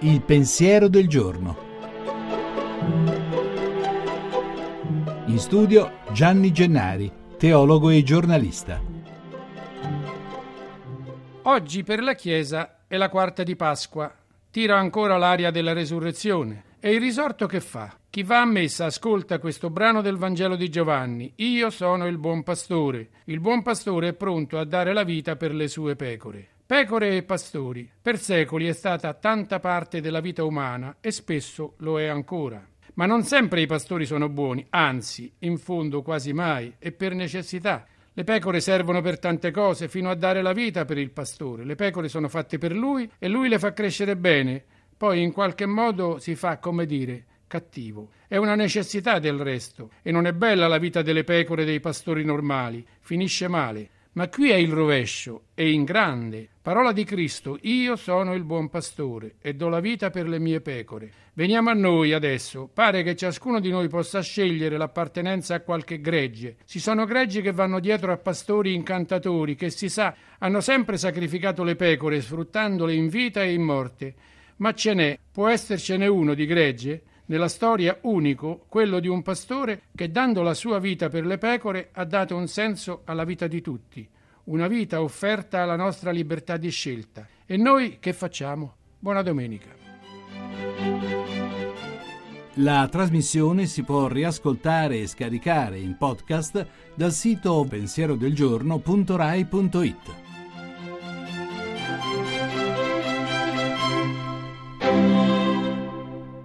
Il pensiero del giorno. In studio Gianni Gennari, teologo e giornalista. Oggi per la Chiesa è la quarta di Pasqua. Tira ancora l'aria della resurrezione. E il risorto che fa? Chi va a messa ascolta questo brano del Vangelo di Giovanni. Io sono il buon pastore. Il buon pastore è pronto a dare la vita per le sue pecore. Pecore e pastori. Per secoli è stata tanta parte della vita umana e spesso lo è ancora. Ma non sempre i pastori sono buoni, anzi, in fondo quasi mai, e per necessità. Le pecore servono per tante cose, fino a dare la vita per il pastore. Le pecore sono fatte per lui e lui le fa crescere bene. Poi in qualche modo si fa, come dire, cattivo. È una necessità del resto, e non è bella la vita delle pecore dei pastori normali. Finisce male. Ma qui è il rovescio, e in grande. Parola di Cristo, io sono il buon pastore e do la vita per le mie pecore. Veniamo a noi adesso. Pare che ciascuno di noi possa scegliere l'appartenenza a qualche gregge. Ci sono greggi che vanno dietro a pastori incantatori che si sa hanno sempre sacrificato le pecore sfruttandole in vita e in morte. Ma ce n'è, può essercene uno di gregge? nella storia unico, quello di un pastore che dando la sua vita per le pecore ha dato un senso alla vita di tutti, una vita offerta alla nostra libertà di scelta. E noi che facciamo? Buona domenica. La trasmissione si può riascoltare e scaricare in podcast dal sito pensierodelgiorno.rai.it.